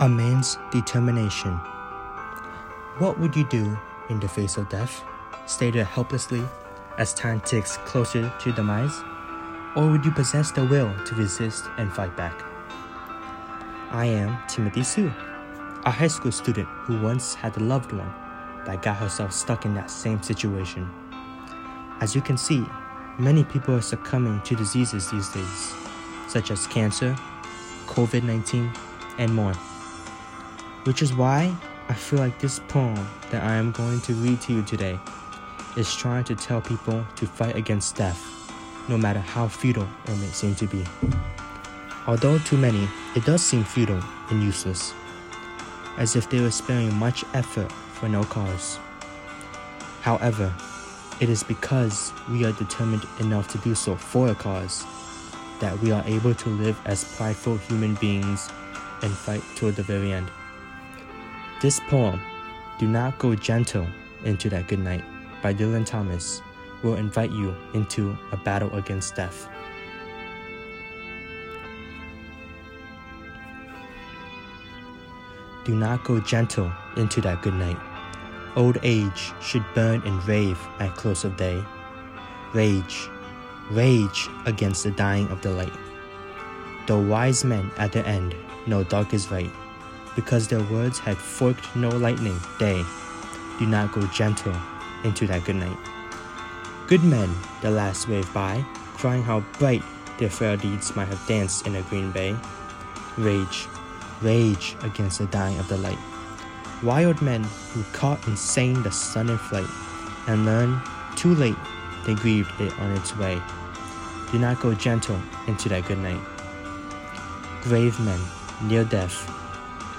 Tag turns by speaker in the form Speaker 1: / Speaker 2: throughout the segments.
Speaker 1: A man's determination. What would you do in the face of death? Stay there helplessly as time ticks closer to demise? Or would you possess the will to resist and fight back? I am Timothy Sue, a high school student who once had a loved one that got herself stuck in that same situation. As you can see, many people are succumbing to diseases these days, such as cancer, COVID 19, and more. Which is why I feel like this poem that I am going to read to you today is trying to tell people to fight against death, no matter how futile it may seem to be. Although to many, it does seem futile and useless, as if they were sparing much effort for no cause. However, it is because we are determined enough to do so for a cause that we are able to live as prideful human beings and fight toward the very end. This poem, Do Not Go Gentle into That Good Night, by Dylan Thomas, will invite you into a battle against death. Do not go gentle into that good night. Old age should burn and rave at close of day. Rage, rage against the dying of the light. Though wise men at the end know dark is right, because their words had forked no lightning, they do not go gentle into that good night. Good men, the last wave by, crying how bright their frail deeds might have danced in a green bay. Rage, rage against the dying of the light. Wild men who caught insane the sun in flight, and learned too late they grieved it on its way. Do not go gentle into that good night. Grave men near death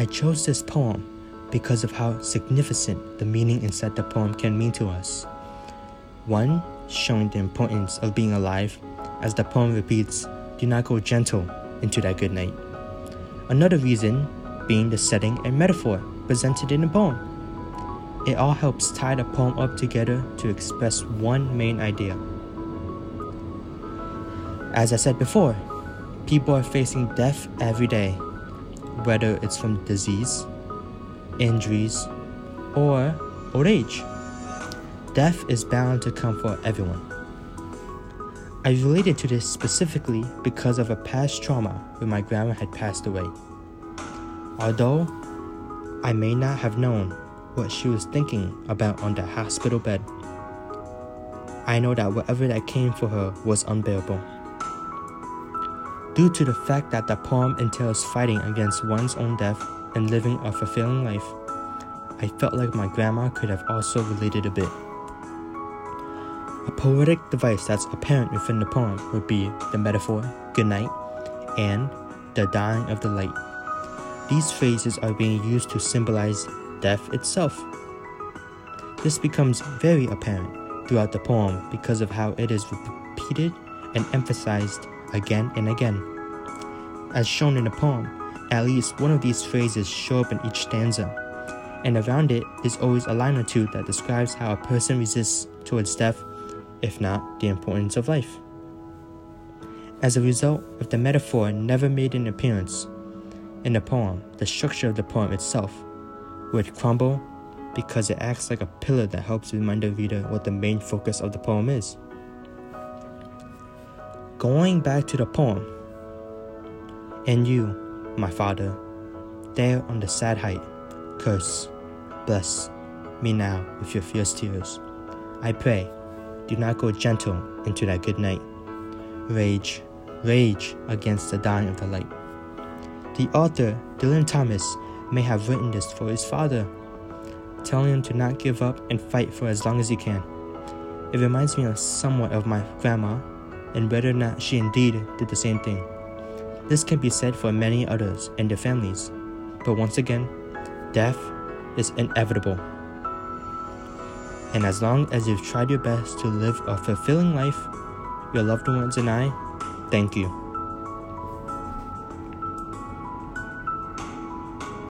Speaker 1: I chose this poem because of how significant the meaning inside the poem can mean to us. One, showing the importance of being alive, as the poem repeats, do not go gentle into that good night. Another reason being the setting and metaphor presented in the poem. It all helps tie the poem up together to express one main idea. As I said before, people are facing death every day whether it's from disease, injuries, or old age. Death is bound to come for everyone. I related to this specifically because of a past trauma when my grandma had passed away. Although I may not have known what she was thinking about on the hospital bed, I know that whatever that came for her was unbearable. Due to the fact that the poem entails fighting against one's own death and living a fulfilling life, I felt like my grandma could have also related a bit. A poetic device that's apparent within the poem would be the metaphor, good night, and the dying of the light. These phrases are being used to symbolize death itself. This becomes very apparent throughout the poem because of how it is repeated and emphasized again and again. As shown in the poem, at least one of these phrases show up in each stanza, and around it is always a line or two that describes how a person resists towards death, if not the importance of life. As a result, if the metaphor never made an appearance in the poem, the structure of the poem itself would crumble because it acts like a pillar that helps remind the reader what the main focus of the poem is. Going back to the poem, and you, my father, there on the sad height, curse, bless me now with your fierce tears. I pray, do not go gentle into that good night. Rage, rage against the dying of the light. The author, Dylan Thomas, may have written this for his father, telling him to not give up and fight for as long as he can. It reminds me of somewhat of my grandma, and whether or not she indeed did the same thing. This can be said for many others and their families, but once again, death is inevitable. And as long as you've tried your best to live a fulfilling life, your loved ones and I thank you.